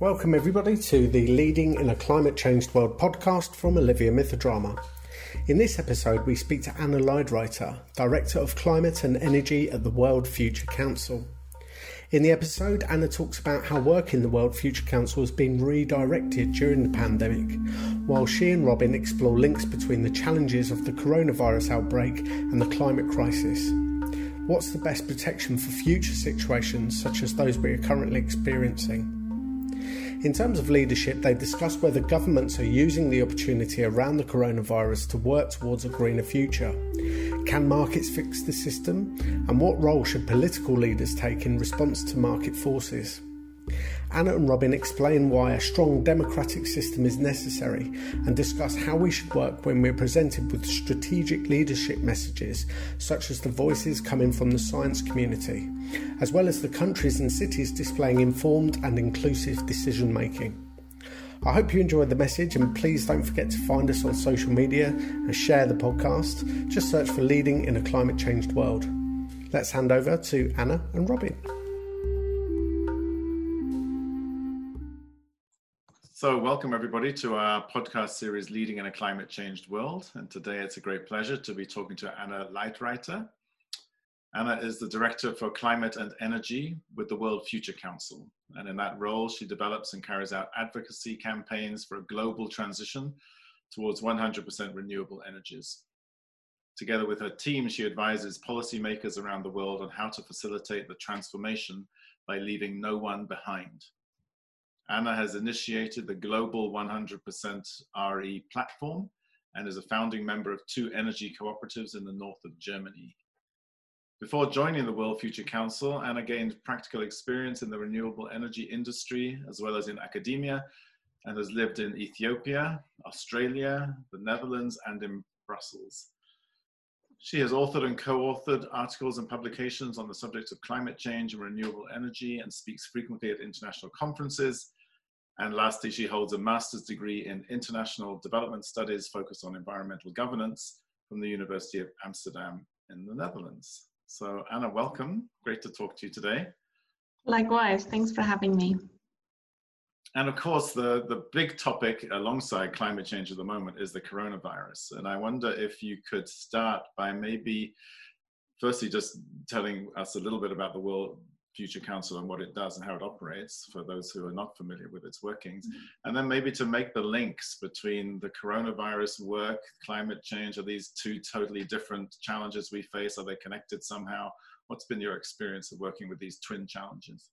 Welcome, everybody, to the Leading in a Climate Changed World podcast from Olivia Mythodrama. In this episode, we speak to Anna Leidreiter, Director of Climate and Energy at the World Future Council. In the episode, Anna talks about how work in the World Future Council has been redirected during the pandemic, while she and Robin explore links between the challenges of the coronavirus outbreak and the climate crisis. What's the best protection for future situations such as those we are currently experiencing? In terms of leadership, they discuss whether governments are using the opportunity around the coronavirus to work towards a greener future. Can markets fix the system? And what role should political leaders take in response to market forces? Anna and Robin explain why a strong democratic system is necessary and discuss how we should work when we're presented with strategic leadership messages, such as the voices coming from the science community, as well as the countries and cities displaying informed and inclusive decision making. I hope you enjoyed the message and please don't forget to find us on social media and share the podcast. Just search for Leading in a Climate Changed World. Let's hand over to Anna and Robin. So, welcome everybody to our podcast series, Leading in a Climate Changed World. And today it's a great pleasure to be talking to Anna Leidreiter. Anna is the Director for Climate and Energy with the World Future Council. And in that role, she develops and carries out advocacy campaigns for a global transition towards 100% renewable energies. Together with her team, she advises policymakers around the world on how to facilitate the transformation by leaving no one behind. Anna has initiated the Global 100% RE platform and is a founding member of two energy cooperatives in the north of Germany. Before joining the World Future Council, Anna gained practical experience in the renewable energy industry as well as in academia and has lived in Ethiopia, Australia, the Netherlands, and in Brussels. She has authored and co-authored articles and publications on the subject of climate change and renewable energy and speaks frequently at international conferences and lastly, she holds a master's degree in international development studies focused on environmental governance from the University of Amsterdam in the Netherlands. So Anna, welcome. Great to talk to you today. Likewise, thanks for having me. And of course, the, the big topic alongside climate change at the moment is the coronavirus. And I wonder if you could start by maybe firstly just telling us a little bit about the world Future Council and what it does and how it operates for those who are not familiar with its workings. Mm-hmm. And then maybe to make the links between the coronavirus work, climate change, are these two totally different challenges we face? Are they connected somehow? What's been your experience of working with these twin challenges?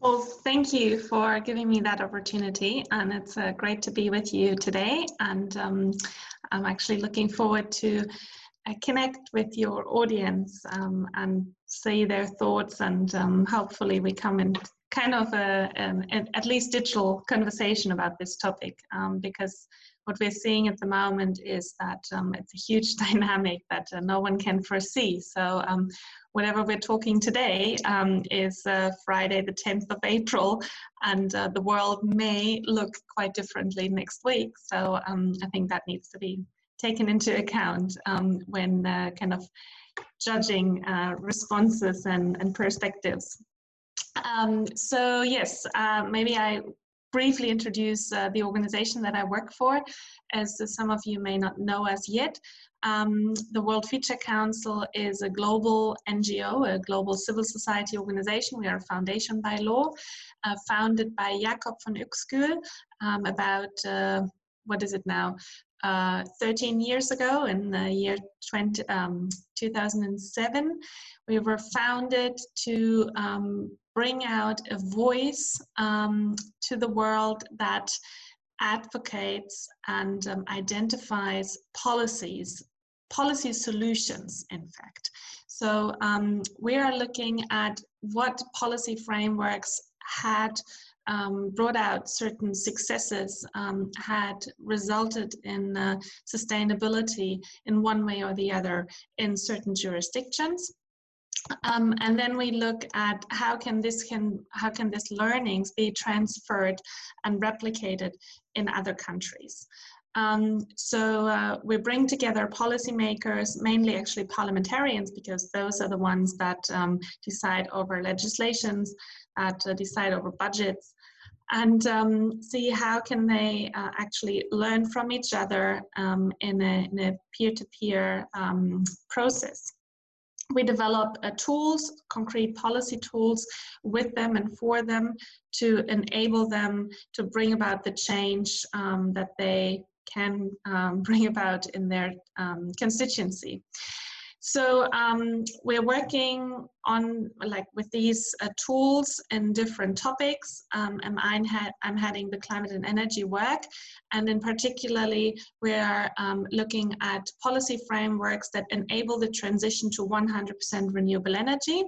Well, thank you for giving me that opportunity, and it's uh, great to be with you today. And um, I'm actually looking forward to uh, connect with your audience um, and say their thoughts and um, hopefully we come in kind of a, um, at least digital conversation about this topic um, because what we're seeing at the moment is that um, it's a huge dynamic that uh, no one can foresee. So um, whatever we're talking today is uh, friday the 10th of april and uh, the world may look quite differently next week. So i think that needs to be taken into account um, when uh, kind of judging uh, responses and, and perspectives. Um, so yes, uh, maybe I briefly introduce uh, the organization that I work for, as some of you may not know as yet. Um, the World Future Council is a global NGO, a global civil society organization. We are a foundation by law, uh, founded by Jakob von Uexküll um, about, uh, what is it now, uh, 13 years ago in the year 20, um, 2007. We were founded to um, bring out a voice um, to the world that advocates and um, identifies policies, policy solutions, in fact. So um, we are looking at what policy frameworks had um, brought out certain successes um, had resulted in uh, sustainability in one way or the other in certain jurisdictions. Um, and then we look at how can this can how can this learnings be transferred and replicated in other countries. Um, so uh, we bring together policymakers, mainly actually parliamentarians, because those are the ones that um, decide over legislations, that uh, decide over budgets and um, see how can they uh, actually learn from each other um, in, a, peer-to-peer um, process. We develop uh, tools, concrete policy tools with them and for them to enable them to bring about the change um, that they can um, bring about in their constituency. So um, we're working on like with these uh, tools and different topics. Um, and I'm, I'm heading the climate and energy work, and in particularly we are um, looking at policy frameworks that enable the transition to 100% renewable energy.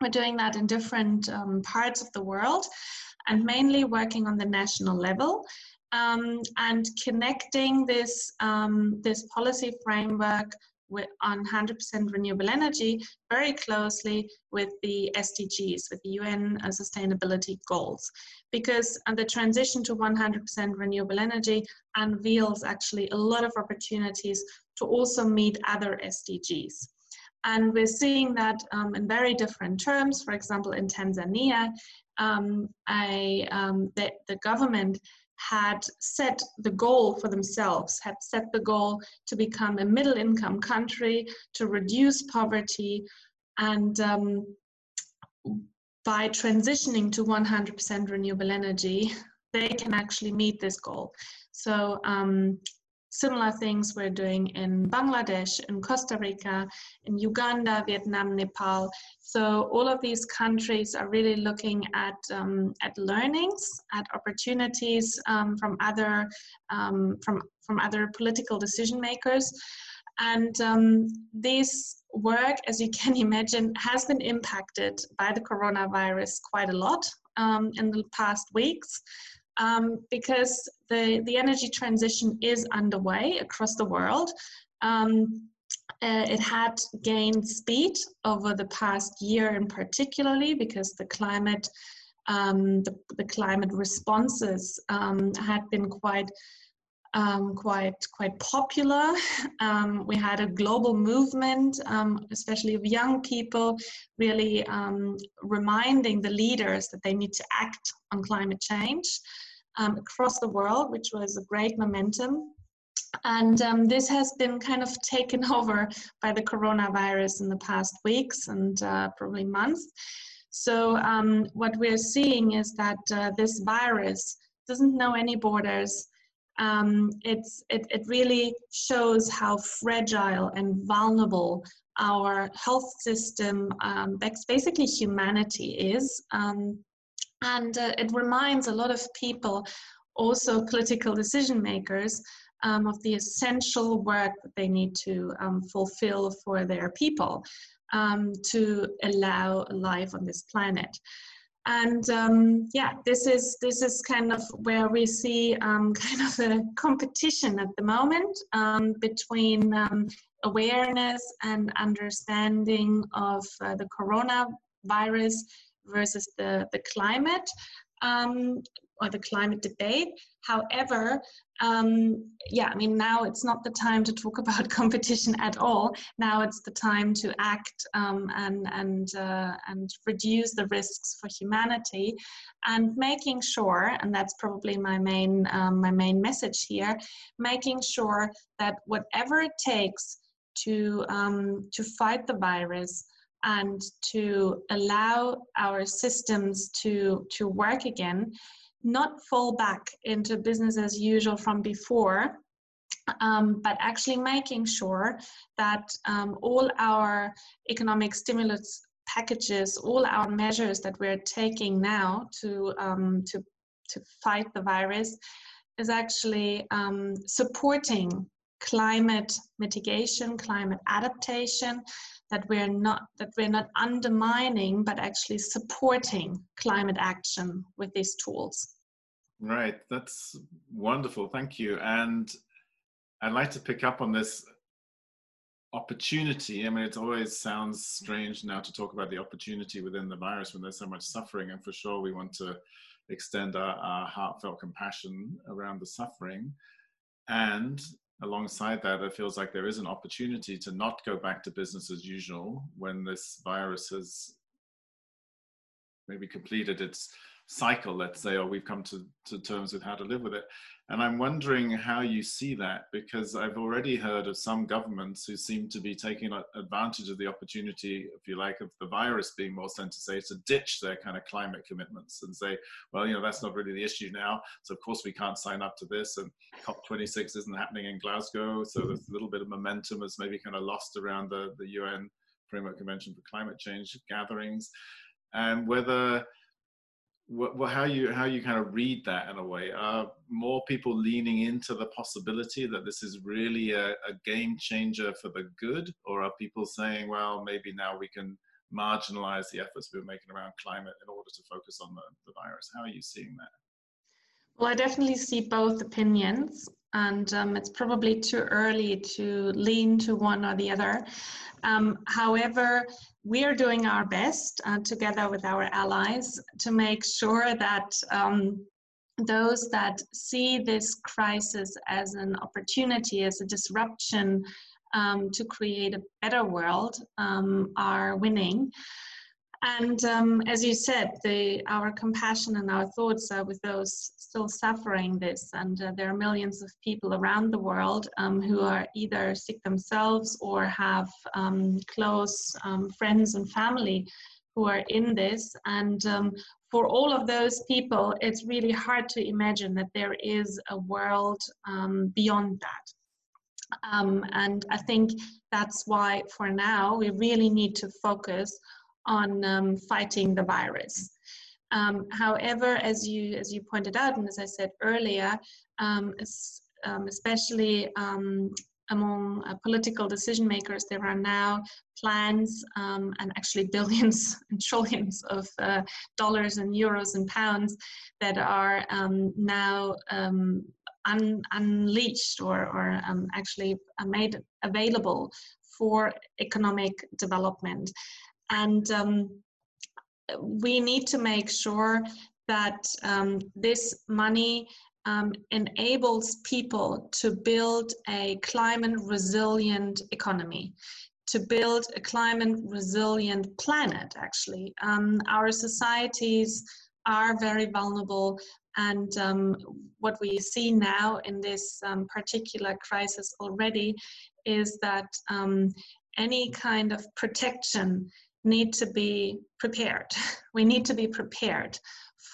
We're doing that in different um, parts of the world, and mainly working on the national level. Um, and connecting this um, this policy framework on 100% renewable energy very closely with the SDGs, with the UN uh, sustainability goals. Because uh, the transition to 100% renewable energy unveils actually a lot of opportunities to also meet other SDGs. And we're seeing that um, in very different terms. For example, in Tanzania, um, I, um, the, the government had set the goal for themselves, had set the goal to become a middle income country, to reduce poverty, and um, by transitioning to 100% renewable energy, they can actually meet this goal. So um, similar things we're doing in Bangladesh, in Costa Rica, in Uganda, Vietnam, Nepal. So all of these countries are really looking at um, at learnings, at opportunities um, from other um, from from other political decision makers, and um, this work, as you can imagine, has been impacted by the coronavirus quite a lot um, in the past weeks um, because the, the energy transition is underway across the world. Um, uh, it had gained speed over the past year in particularly because the climate um, the, the, climate responses um, had been quite um, quite quite popular. Um, we had a global movement, especially of young people, really reminding the leaders that they need to act on climate change um, across the world, which was a great momentum. And um, this has been kind of taken over by the coronavirus in the past weeks and uh, probably months. So, um, what we're seeing is that uh, this virus doesn't know any borders. Um, it's, it, it really shows how fragile and vulnerable our health system, um, basically humanity is. Um, and uh, it reminds a lot of people, also political decision makers, um, of the essential work that they need to um, fulfill for their people um, to allow life on this planet. And um, yeah, this is this is kind of where we see um, kind of a competition at the moment um, between awareness and understanding of uh, the coronavirus versus the, the climate um, or the climate debate. However, um, yeah, I mean, now it's not the time to talk about competition at all. Now it's the time to act um, and and uh, and reduce the risks for humanity, and making sure, and that's probably my main um, my main message here, making sure that whatever it takes to um, to fight the virus and to allow our systems to, to work again, not fall back into business as usual from before, um, but actually making sure that um, all our economic stimulus packages, all our measures that we're taking now to, um, to, to fight the virus is actually um, supporting climate mitigation, climate adaptation, that we're not that we're not undermining but actually supporting climate action with these tools. Right. That's wonderful. Thank you. And i'd like to pick up on this opportunity. I mean it always sounds strange now to talk about the opportunity within the virus when there's so much suffering and for sure we want to extend our, our heartfelt compassion around the suffering. And alongside that, it feels like there is an opportunity to not go back to business as usual when this virus has maybe completed its cycle, let's say, or we've come to, to terms with how to live with it. And I'm wondering how you see that because I've already heard of some governments who seem to be taking advantage of the opportunity, if you like, of the virus being more stage to ditch their kind of climate commitments and say, well, you know, that's not really the issue now. So, of course, we can't sign up to this. And COP26 isn't happening in Glasgow. So, there's a little bit of momentum that's maybe kind of lost around the, the UN Framework Convention for Climate Change gatherings. And whether what, how you how you kind of read that in a way. Are more people leaning into the possibility that this is really a, a, game changer for the good? Or are people saying well maybe now we can marginalize the efforts we're making around climate in order to focus on the, the virus how are you seeing that? Well i definitely see both opinions and um, it's probably too early to lean to one or the other um, however we are doing our best uh, together with our allies to make sure that um, those that see this crisis as an opportunity, as a disruption um, to create a better world, um, are winning. And um, as you said, the, our compassion and our thoughts are with those still suffering this. And uh, there are millions of people around the world um, who are either sick themselves or have um, close um, friends and family who are in this. And um, for all of those people, it's really hard to imagine that there is a world um, beyond that. and I think that's why, for now, we really need to focus on um, fighting the virus. Um, however, as you as you pointed out, and as I said earlier, um, um especially um, among uh, political decision makers, there are now plans um, and actually billions and trillions of uh, dollars and euros and pounds that are now un unleashed or, or actually made available for economic development. And um, we need to make sure that um, this money um, enables people to build a climate resilient economy, to build a climate resilient planet, actually. Um, our societies are very vulnerable and um, what we see now in this um, particular crisis already is that um, any kind of protection need to be prepared. We need to be prepared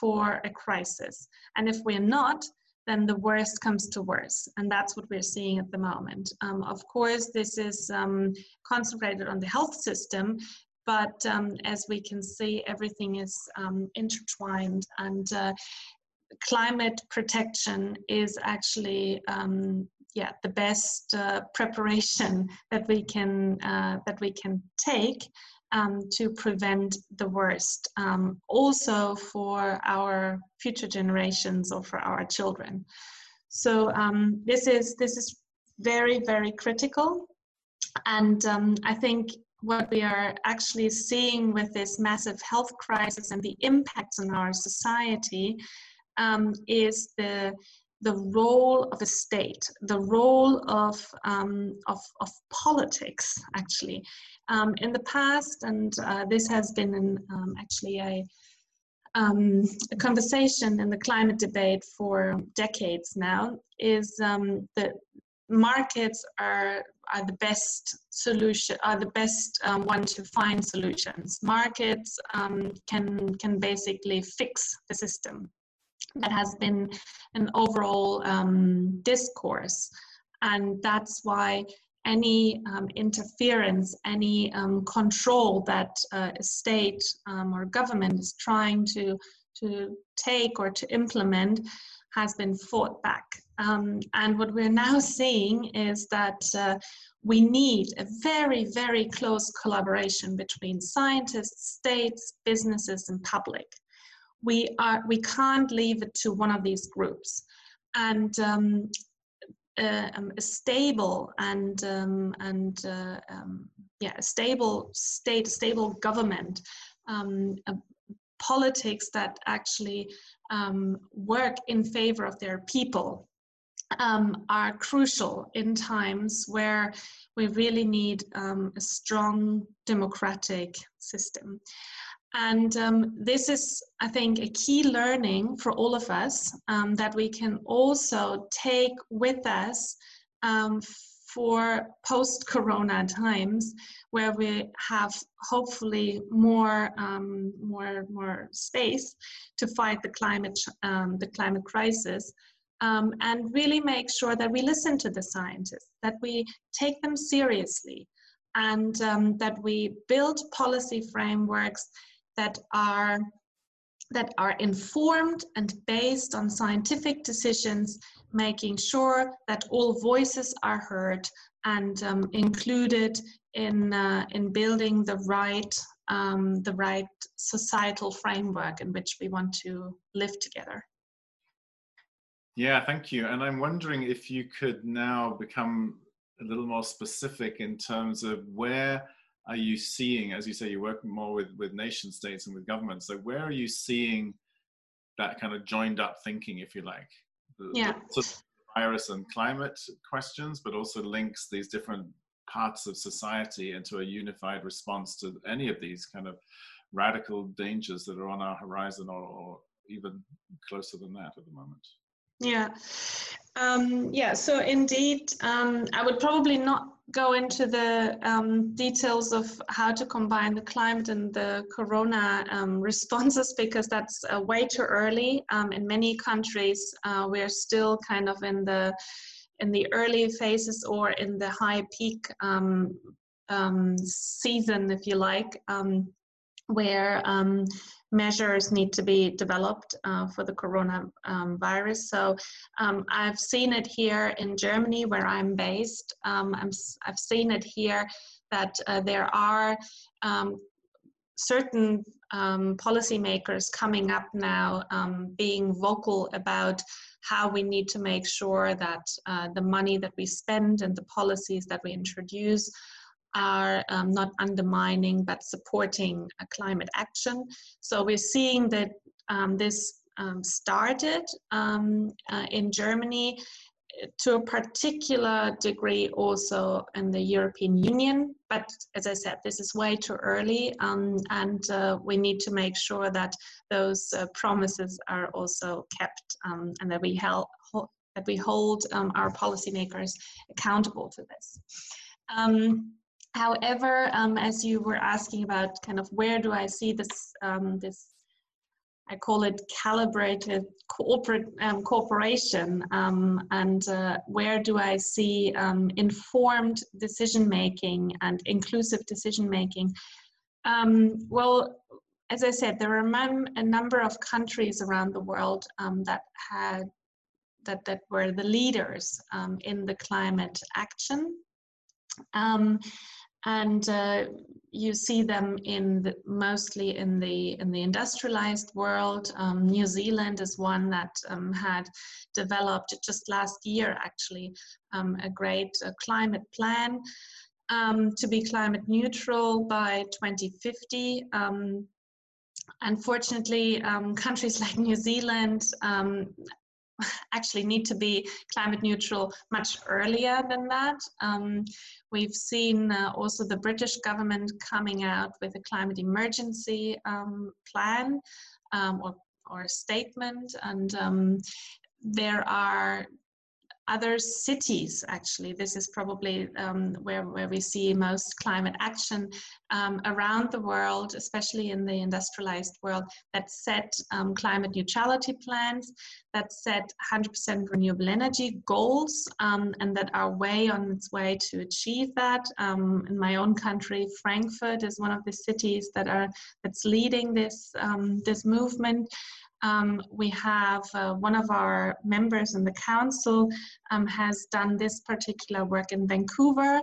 for a crisis. And if we're not, then the worst comes to worse. And that's what we're seeing at the moment. Um, of course, this is um, concentrated on the health system, but um, as we can see, everything is um, intertwined. And uh, climate protection is actually um, yeah the best uh, preparation that we can uh, that we can take um, to prevent the worst, um, also for our future generations or for our children. So um, this is this is very very critical, and um, I think what we are actually seeing with this massive health crisis and the impacts on our society um, is the the role of a state, the role of, um, of, of, politics, actually. Um, in the past, and uh, this has been um, actually a, um, a, conversation in the climate debate for decades now, is um, that markets are, are the best solution, are the best um, one to find solutions. Markets can, can basically fix the system that has been an overall um, discourse. And that's why any um, interference, any um, control that uh, a state um, or government is trying to, to take or to implement has been fought back. Um, and what we're now seeing is that uh, we need a very, very close collaboration between scientists, states, businesses, and public we are we can't leave it to one of these groups. And um, uh, um, a stable and um, and uh, um, yeah a stable state stable government um, politics that actually work in favor of their people are crucial in times where we really need a strong democratic system And um, this is, I think, a key learning for all of us um, that we can also take with us um, for post corona times where we have hopefully more um, more more space to fight the climate um, the climate crisis um, and really make sure that we listen to the scientists that we take them seriously and that we build policy frameworks that are that are informed and based on scientific decisions, making sure that all voices are heard and um, included in uh, in building the right um, the right societal framework in which we want to live together. Yeah, thank you. And I'm wondering if you could now become a little more specific in terms of where are you seeing, as you say, you work more with, with nation states and with governments. So where are you seeing that kind of joined up thinking, if you like? The, yeah. The virus and climate questions, but also links these different parts of society into a unified response to any of these kind of radical dangers that are on our horizon or, or even closer than that at the moment. Yeah, um, yeah. So indeed, um, I would probably not go into the um, details of how to combine the climate and the corona um, responses because that's uh, way too early. Um, in many countries, uh, we're still kind of in the in the early phases or in the high peak um, season, if you like where um, measures need to be developed uh, for the coronavirus. Um, so um, I've seen it here in Germany, where I'm based. Um, i have seen it here that uh, there are um, certain um, policymakers coming up now being vocal about how we need to make sure that uh, the money that we spend and the policies that we introduce are um, not undermining but supporting climate action. So we're seeing that um, this um, started um, uh, in Germany to a particular degree also in the European Union. But as I said, this is way too early, um, and uh, we need to make sure that those uh, promises are also kept um, and that we help that we hold um, our policymakers accountable to this. However, um, as you were asking about kind of where do I see this, um, this I call it calibrated corporate um, cooperation, um, and uh, where do I see um, informed decision making and inclusive decision making? Um, well, as I said, there are a number of countries around the world that had that that were the leaders in the climate action. Um, and uh, you see them in the, mostly in the in the industrialized world. Um, New Zealand is one that um, had developed just last year, actually, um, a great uh, climate plan um, to be climate neutral by 2050. Um, unfortunately, um, countries like New Zealand actually need to be climate neutral much earlier than that. Um, we've seen uh, also the British government coming out with a climate emergency um, plan um, or, or statement, and um, there are other cities actually. This is probably um, where, where we see most climate action um, around the world especially in the industrialized world that set um, climate neutrality plans that set 100% renewable energy goals um, and that are way on its way to achieve that. Um, in my own country frankfurt is one of the cities that are that's leading this um, this movement um, we have uh, one of our members in the council um, has done this particular work in Vancouver.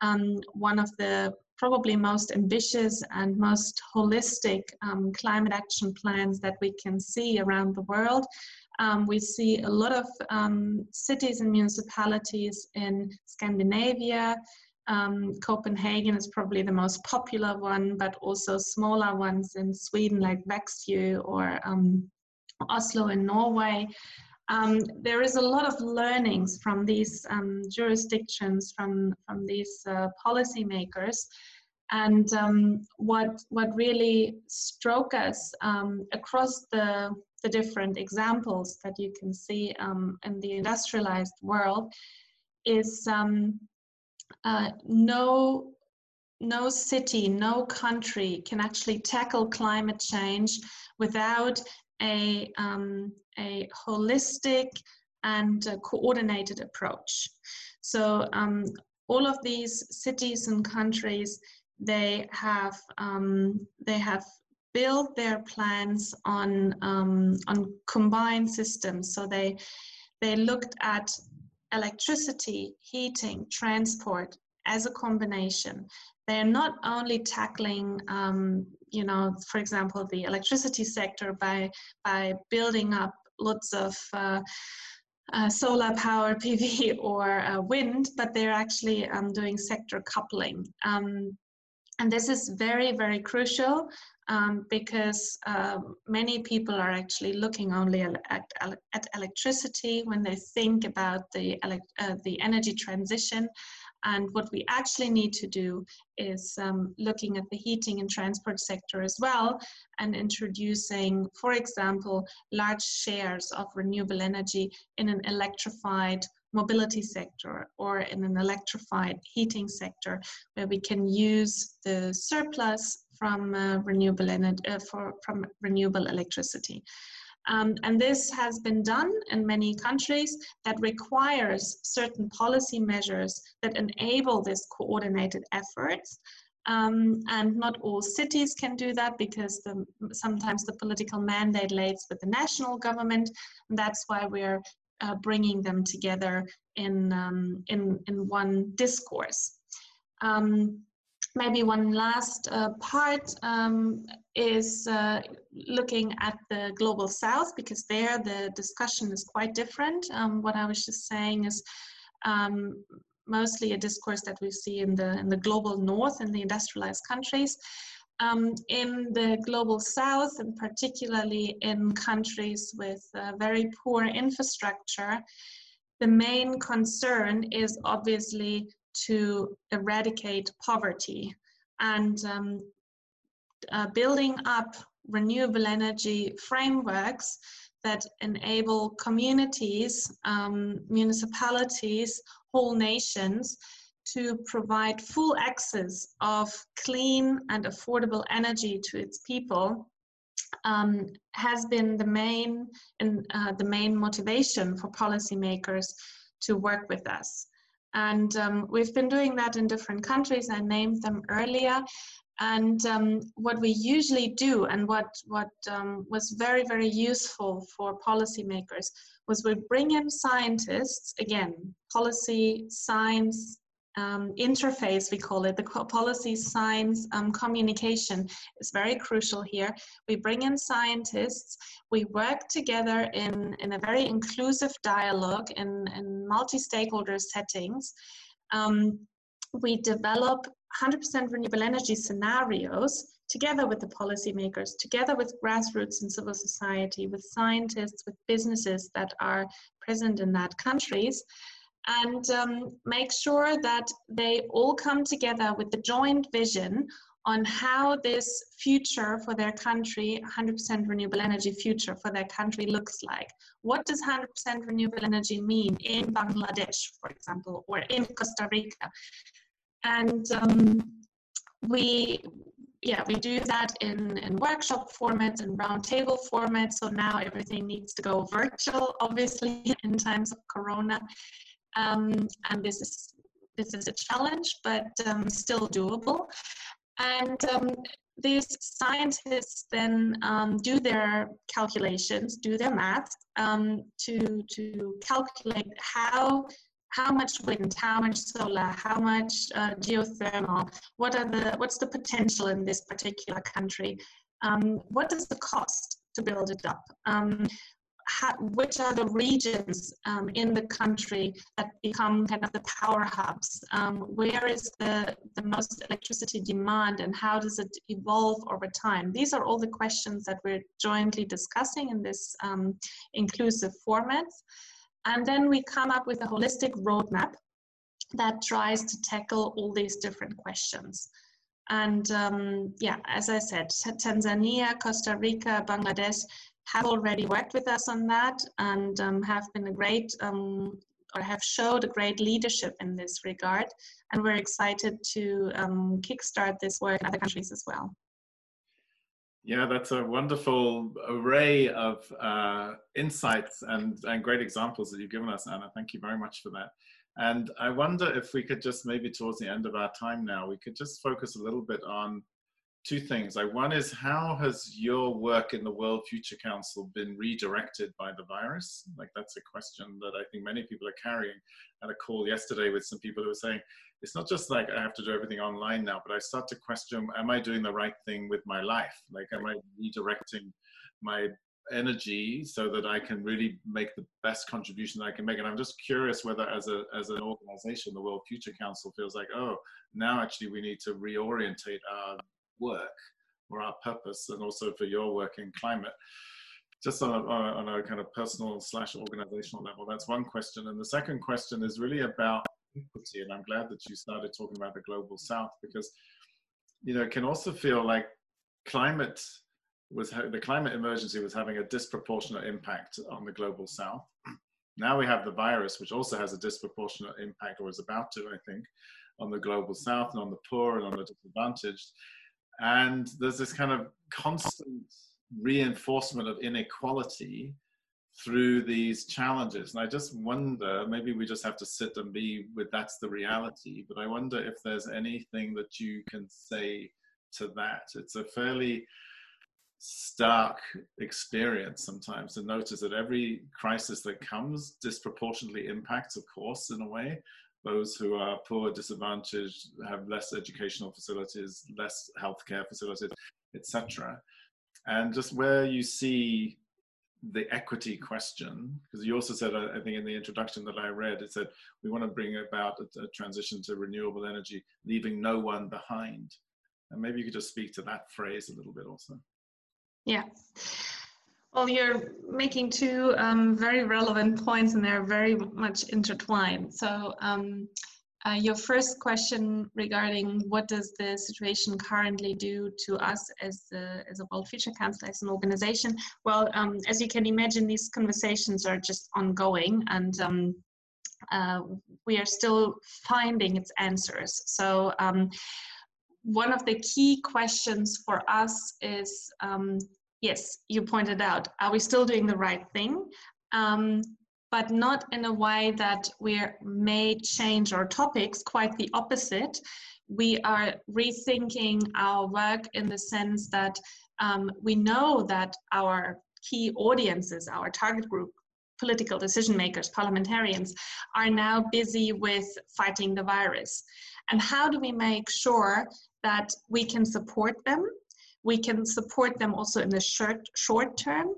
Um, one of the probably most ambitious and most holistic um, climate action plans that we can see around the world. Um, we see a lot of um, cities and municipalities in Scandinavia, um, Copenhagen is probably the most popular one, but also smaller ones in Sweden like Växjö or um, Oslo in Norway. Um, there is a lot of learnings from these um, jurisdictions, from, from these uh, policymakers. And um, what what really struck us um, across the the different examples that you can see um, in the industrialized world is um, uh, no no city, no country can actually tackle climate change without a, um, a holistic and coordinated approach. So um, all of these cities and countries, they have um, they have built their plans on um, on combined systems. So they they looked at electricity, heating, transport as a combination. They're not only tackling, um, you know, for example, the electricity sector by by building up lots of uh, uh, solar power, PV, or uh, wind, but they're actually um, doing sector coupling. Um, and this is very, very crucial um, because uh, many people are actually looking only at, at, at electricity when they think about the, uh, the energy transition and what we actually need to do is um, looking at the heating and transport sector as well and introducing, for example, large shares of renewable energy in an electrified mobility sector or in an electrified heating sector where we can use the surplus from uh, renewable energy uh, for from renewable electricity um, and this has been done in many countries that requires certain policy measures that enable this coordinated efforts. Um, and not all cities can do that because the, sometimes the political mandate lays with the national government. And that's why we're uh, bringing them together in, um, in, in one discourse. Um, maybe one last uh, part um, is uh, looking at the global south because there the discussion is quite different. Um, what I was just saying is um, mostly a discourse that we see in the in the global north in the industrialized countries. Um, in the global south, and particularly in countries with uh, very poor infrastructure, the main concern is obviously to eradicate poverty and um, uh, building up renewable energy frameworks that enable communities, um, municipalities, whole nations to provide full access of clean and affordable energy to its people um, has been the main uh, the main motivation for policymakers to work with us. And um, we've been doing that in different countries. I named them earlier. And um, what we usually do, and what, what um, was very, very useful for policymakers, was we bring in scientists, again, policy, science, um, interface, we call it, the policy science um, communication is very crucial here. We bring in scientists, we work together in, in a very inclusive dialogue in, in multi-stakeholder settings. Um, we develop 100% renewable energy scenarios together with the policymakers, together with grassroots and civil society, with scientists, with businesses that are present in that countries and um, make sure that they all come together with the joint vision on how this future for their country, 100% renewable energy future for their country looks like. What does 100% renewable energy mean in Bangladesh, for example, or in Costa Rica? And um, we, yeah, we do that in, in workshop formats and roundtable formats. So now everything needs to go virtual, obviously, in times of Corona. Um, and this is this is a challenge, but um, still doable. And um, these scientists then um, do their calculations, do their math um, to to calculate how how much wind, how much solar, how much uh, geothermal, what are the what's the potential in this particular country, um, what is the cost to build it up, um, which are the regions um, in the country that become kind of the power hubs? Um, where is the, the most electricity demand and how does it evolve over time? These are all the questions that we're jointly discussing in this um, inclusive format. And then we come up with a holistic roadmap that tries to tackle all these different questions. And um, yeah, as I said, Tanzania, Costa Rica, Bangladesh have already worked with us on that and um, have been a great um, or have showed a great leadership in this regard. And we're excited to um, kickstart this work in other countries as well. Yeah, that's a wonderful array of uh, insights and, and great examples that you've given us, Anna. Thank you very much for that. And I wonder if we could just maybe towards the end of our time now, we could just focus a little bit on two things. Like one is how has your work in the World Future Council been redirected by the virus? Like that's a question that I think many people are carrying. I had a call yesterday with some people who were saying, it's not just like I have to do everything online now, but I start to question, am I doing the right thing with my life? Like, am I redirecting my energy so that I can really make the best contribution that I can make. And I'm just curious whether, as a as an organization, the World Future Council feels like, oh, now actually we need to reorientate our work or our purpose and also for your work in climate. Just on a, on a kind of personal slash organizational level that's one question. And the second question is really about equity. And i'm glad that you started talking about the global south because you know it can also feel like climate was the climate emergency was having a disproportionate impact on the global south. Now we have the virus which also has a disproportionate impact or is about to i think on the global south and on the poor and on the disadvantaged and there's this kind of constant reinforcement of inequality through these challenges. And I just wonder, maybe we just have to sit and be with that's the reality, but I wonder if there's anything that you can say to that. It's a fairly stark experience sometimes to notice that every crisis that comes disproportionately impacts, of course, in a way, those who are poor, disadvantaged, have less educational facilities, less healthcare facilities, etc. And just where you see the equity question, because you also said, I think in the introduction that I read, it said we want to bring about a, a transition to renewable energy, leaving no one behind. And maybe you could just speak to that phrase a little bit also. Yeah. Well, you're making two um, very relevant points and they're very much intertwined. So um, uh, your first question regarding what does the situation currently do to us as a, as a World Future Council, as an organization? Well, um, as you can imagine, these conversations are just ongoing and um, uh, we are still finding its answers. So um, one of the key questions for us is um, yes, you pointed out, are we still doing the right thing? Um, but not in a way that we may change our topics, quite the opposite. We are rethinking our work in the sense that um, we know that our key audiences, our target group, political decision makers, parliamentarians, are now busy with fighting the virus. And how do we make sure that we can support them we can support them also in the short short term.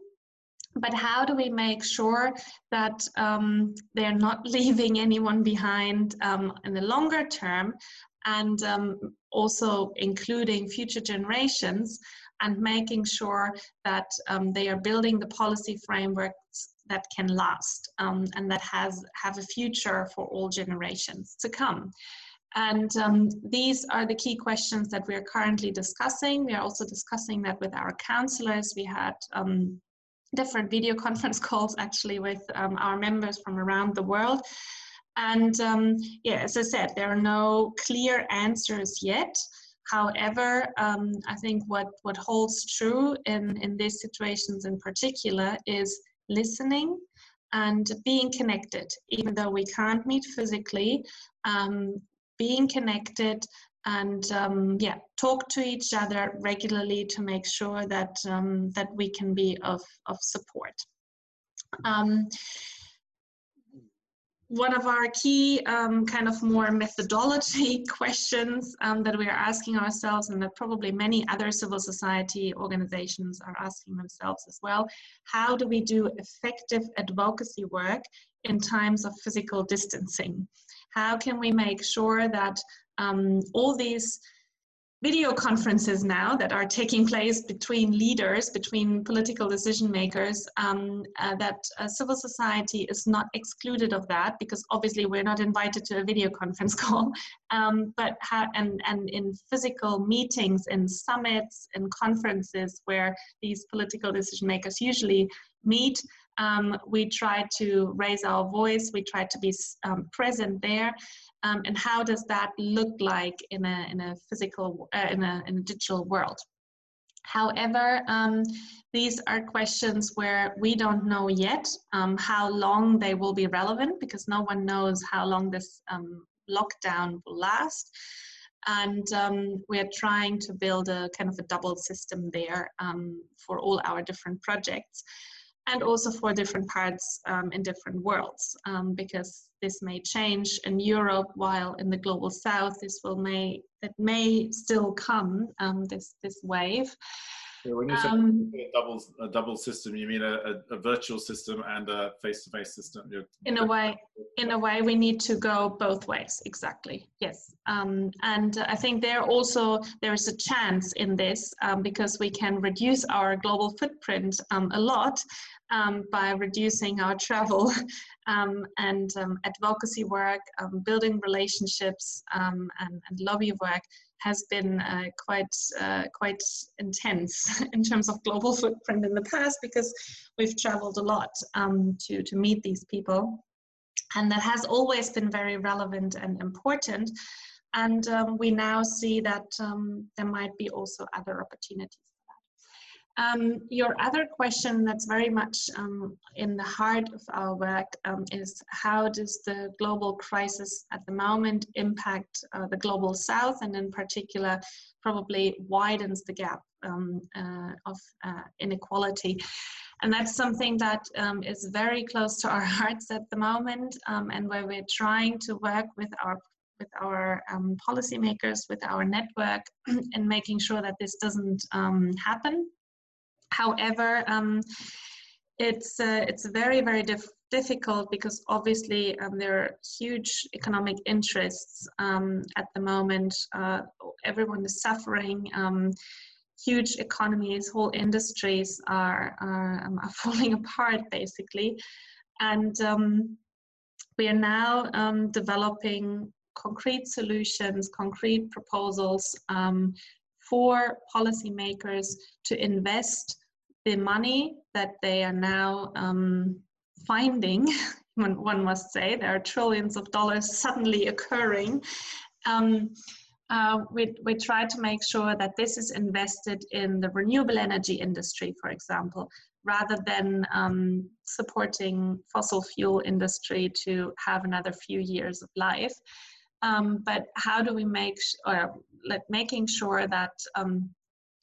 But how do we make sure that um, they're not leaving anyone behind um, in the longer term and um, also including future generations and making sure that um, they are building the policy frameworks that can last um, and that has have a future for all generations to come and um, these are the key questions that we are currently discussing. We are also discussing that with our counselors. We had um, different video conference calls actually with um, our members from around the world. And um, yeah, as I said, there are no clear answers yet. However, um, I think what, what holds true in, in these situations in particular is listening and being connected. Even though we can't meet physically, um, being connected and um, yeah talk to each other regularly to make sure that um, that we can be of, of support. Um, one of our key um, kind of more methodology questions um, that we are asking ourselves and that probably many other civil society organizations are asking themselves as well how do we do effective advocacy work in times of physical distancing how can we make sure that um, all these video conferences now that are taking place between leaders, between political decision makers, um, uh, that uh, civil society is not excluded of that because obviously we're not invited to a video conference call, um, but and, and in physical meetings, in summits, in conferences where these political decision makers usually meet, um, we try to raise our voice, we try to be um, present there um, and how does that look like in a, in a physical, uh, in, a, in a digital world. However, um, these are questions where we don't know yet um, how long they will be relevant because no one knows how long this um, lockdown will last. And um, we're trying to build a kind of a double system there um, for all our different projects and also for different parts um, in different worlds um, because this may change in Europe while in the global south this will may that may still come um, this this wave when you say um, a double a double system, you mean a, a, a virtual system and a face-to-face system? You're, in a way, in a way, we need to go both ways. Exactly. Yes. Um, and I think there also there is a chance in this um, because we can reduce our global footprint um, a lot um, by reducing our travel um, and advocacy work, building relationships, and, and lobby work has been uh, quite uh, quite intense in terms of global footprint in the past because we've traveled a lot um, to to meet these people, and that has always been very relevant and important. And um, we now see that um, there might be also other opportunities um, your other question that's very much um, in the heart of our work um, is how does the global crisis at the moment impact uh, the global south and in particular probably widens the gap um, uh, of uh, inequality. And that's something that um, is very close to our hearts at the moment um, and where we're trying to work with our with our um, policymakers, with our network, and making sure that this doesn't um, happen. However, um, it's uh, it's very very dif- difficult because obviously um, there are huge economic interests um, at the moment. Uh, everyone is suffering. Um, huge economies, whole industries are are, um, are falling apart basically, and um, we are now developing concrete solutions, concrete proposals um, for policymakers to invest the money that they are now um, finding, one must say, there are trillions of dollars suddenly occurring. Um, uh, we, we try to make sure that this is invested in the renewable energy industry, for example, rather than um, supporting fossil fuel industry to have another few years of life. Um, but how do we make or like making sure that um,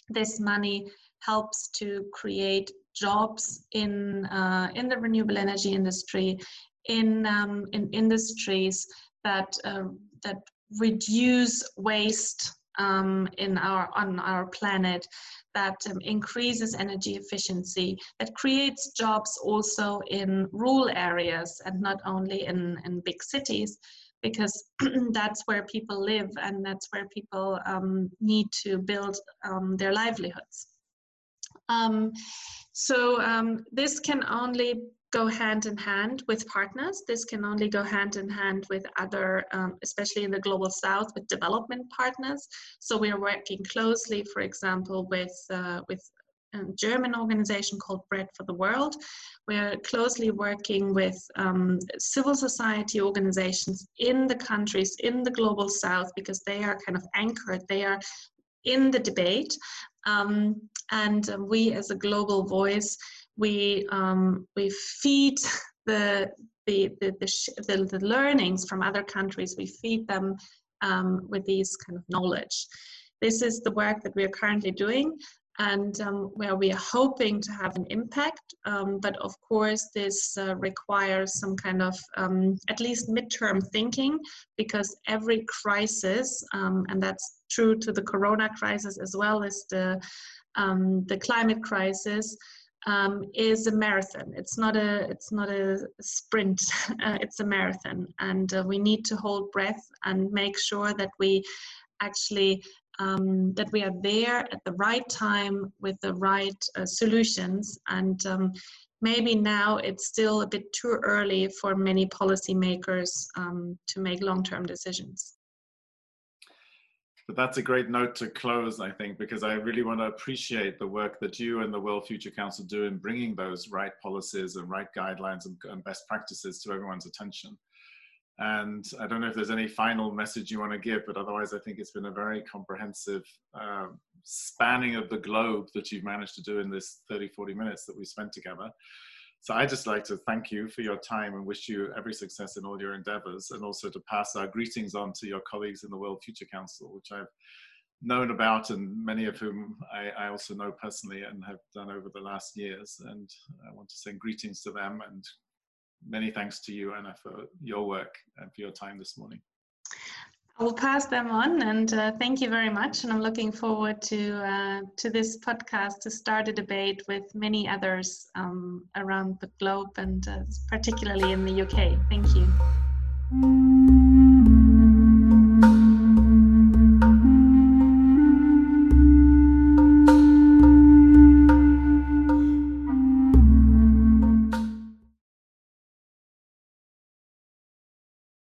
this money helps to create jobs in uh, in the renewable energy industry, in um, in industries that uh, that reduce waste um, in our on our planet, that um, increases energy efficiency, that creates jobs also in rural areas and not only in in big cities because that's where people live and that's where people um, need to build um, their livelihoods. Um, so um, this can only go hand in hand with partners. This can only go hand in hand with other, um, especially in the global south, with development partners. So we are working closely, for example, with uh, with a German organization called Bread for the World. We're closely working with um, civil society organizations in the countries in the global south because they are kind of anchored. They are in the debate. Um, and uh, we, as a global voice, we um, we feed the the the, the, the, the learnings from other countries. We feed them um, with these kind of knowledge. This is the work that we are currently doing and um, where we are hoping to have an impact. Um, but of course, this uh, requires some kind of um, at least midterm thinking because every crisis, um, and that's true to the corona crisis as well as the, um, the climate crisis, um, is a marathon. It's not a it's not a sprint. Uh, it's a marathon, and uh, we need to hold breath and make sure that we actually um, that we are there at the right time with the right uh, solutions. And um, maybe now it's still a bit too early for many policymakers um, to make long-term decisions. But that's a great note to close, I think, because I really want to appreciate the work that you and the World Future Council do in bringing those right policies and right guidelines and, and best practices to everyone's attention. And I don't know if there's any final message you want to give, but otherwise, I think it's been a very comprehensive uh, spanning of the globe that you've managed to do in this 30, 40 minutes that we spent together. So I'd just like to thank you for your time and wish you every success in all your endeavors, and also to pass our greetings on to your colleagues in the World Future Council, which I've known about and many of whom I, I, also know personally and have done over the last years. And I want to send greetings to them and many thanks to you, Anna, for your work and for your time this morning. I will pass them on, and uh, thank you very much. And I'm looking forward to uh, to this podcast to start a debate with many others um, around the globe, and uh, particularly in the UK. Thank you.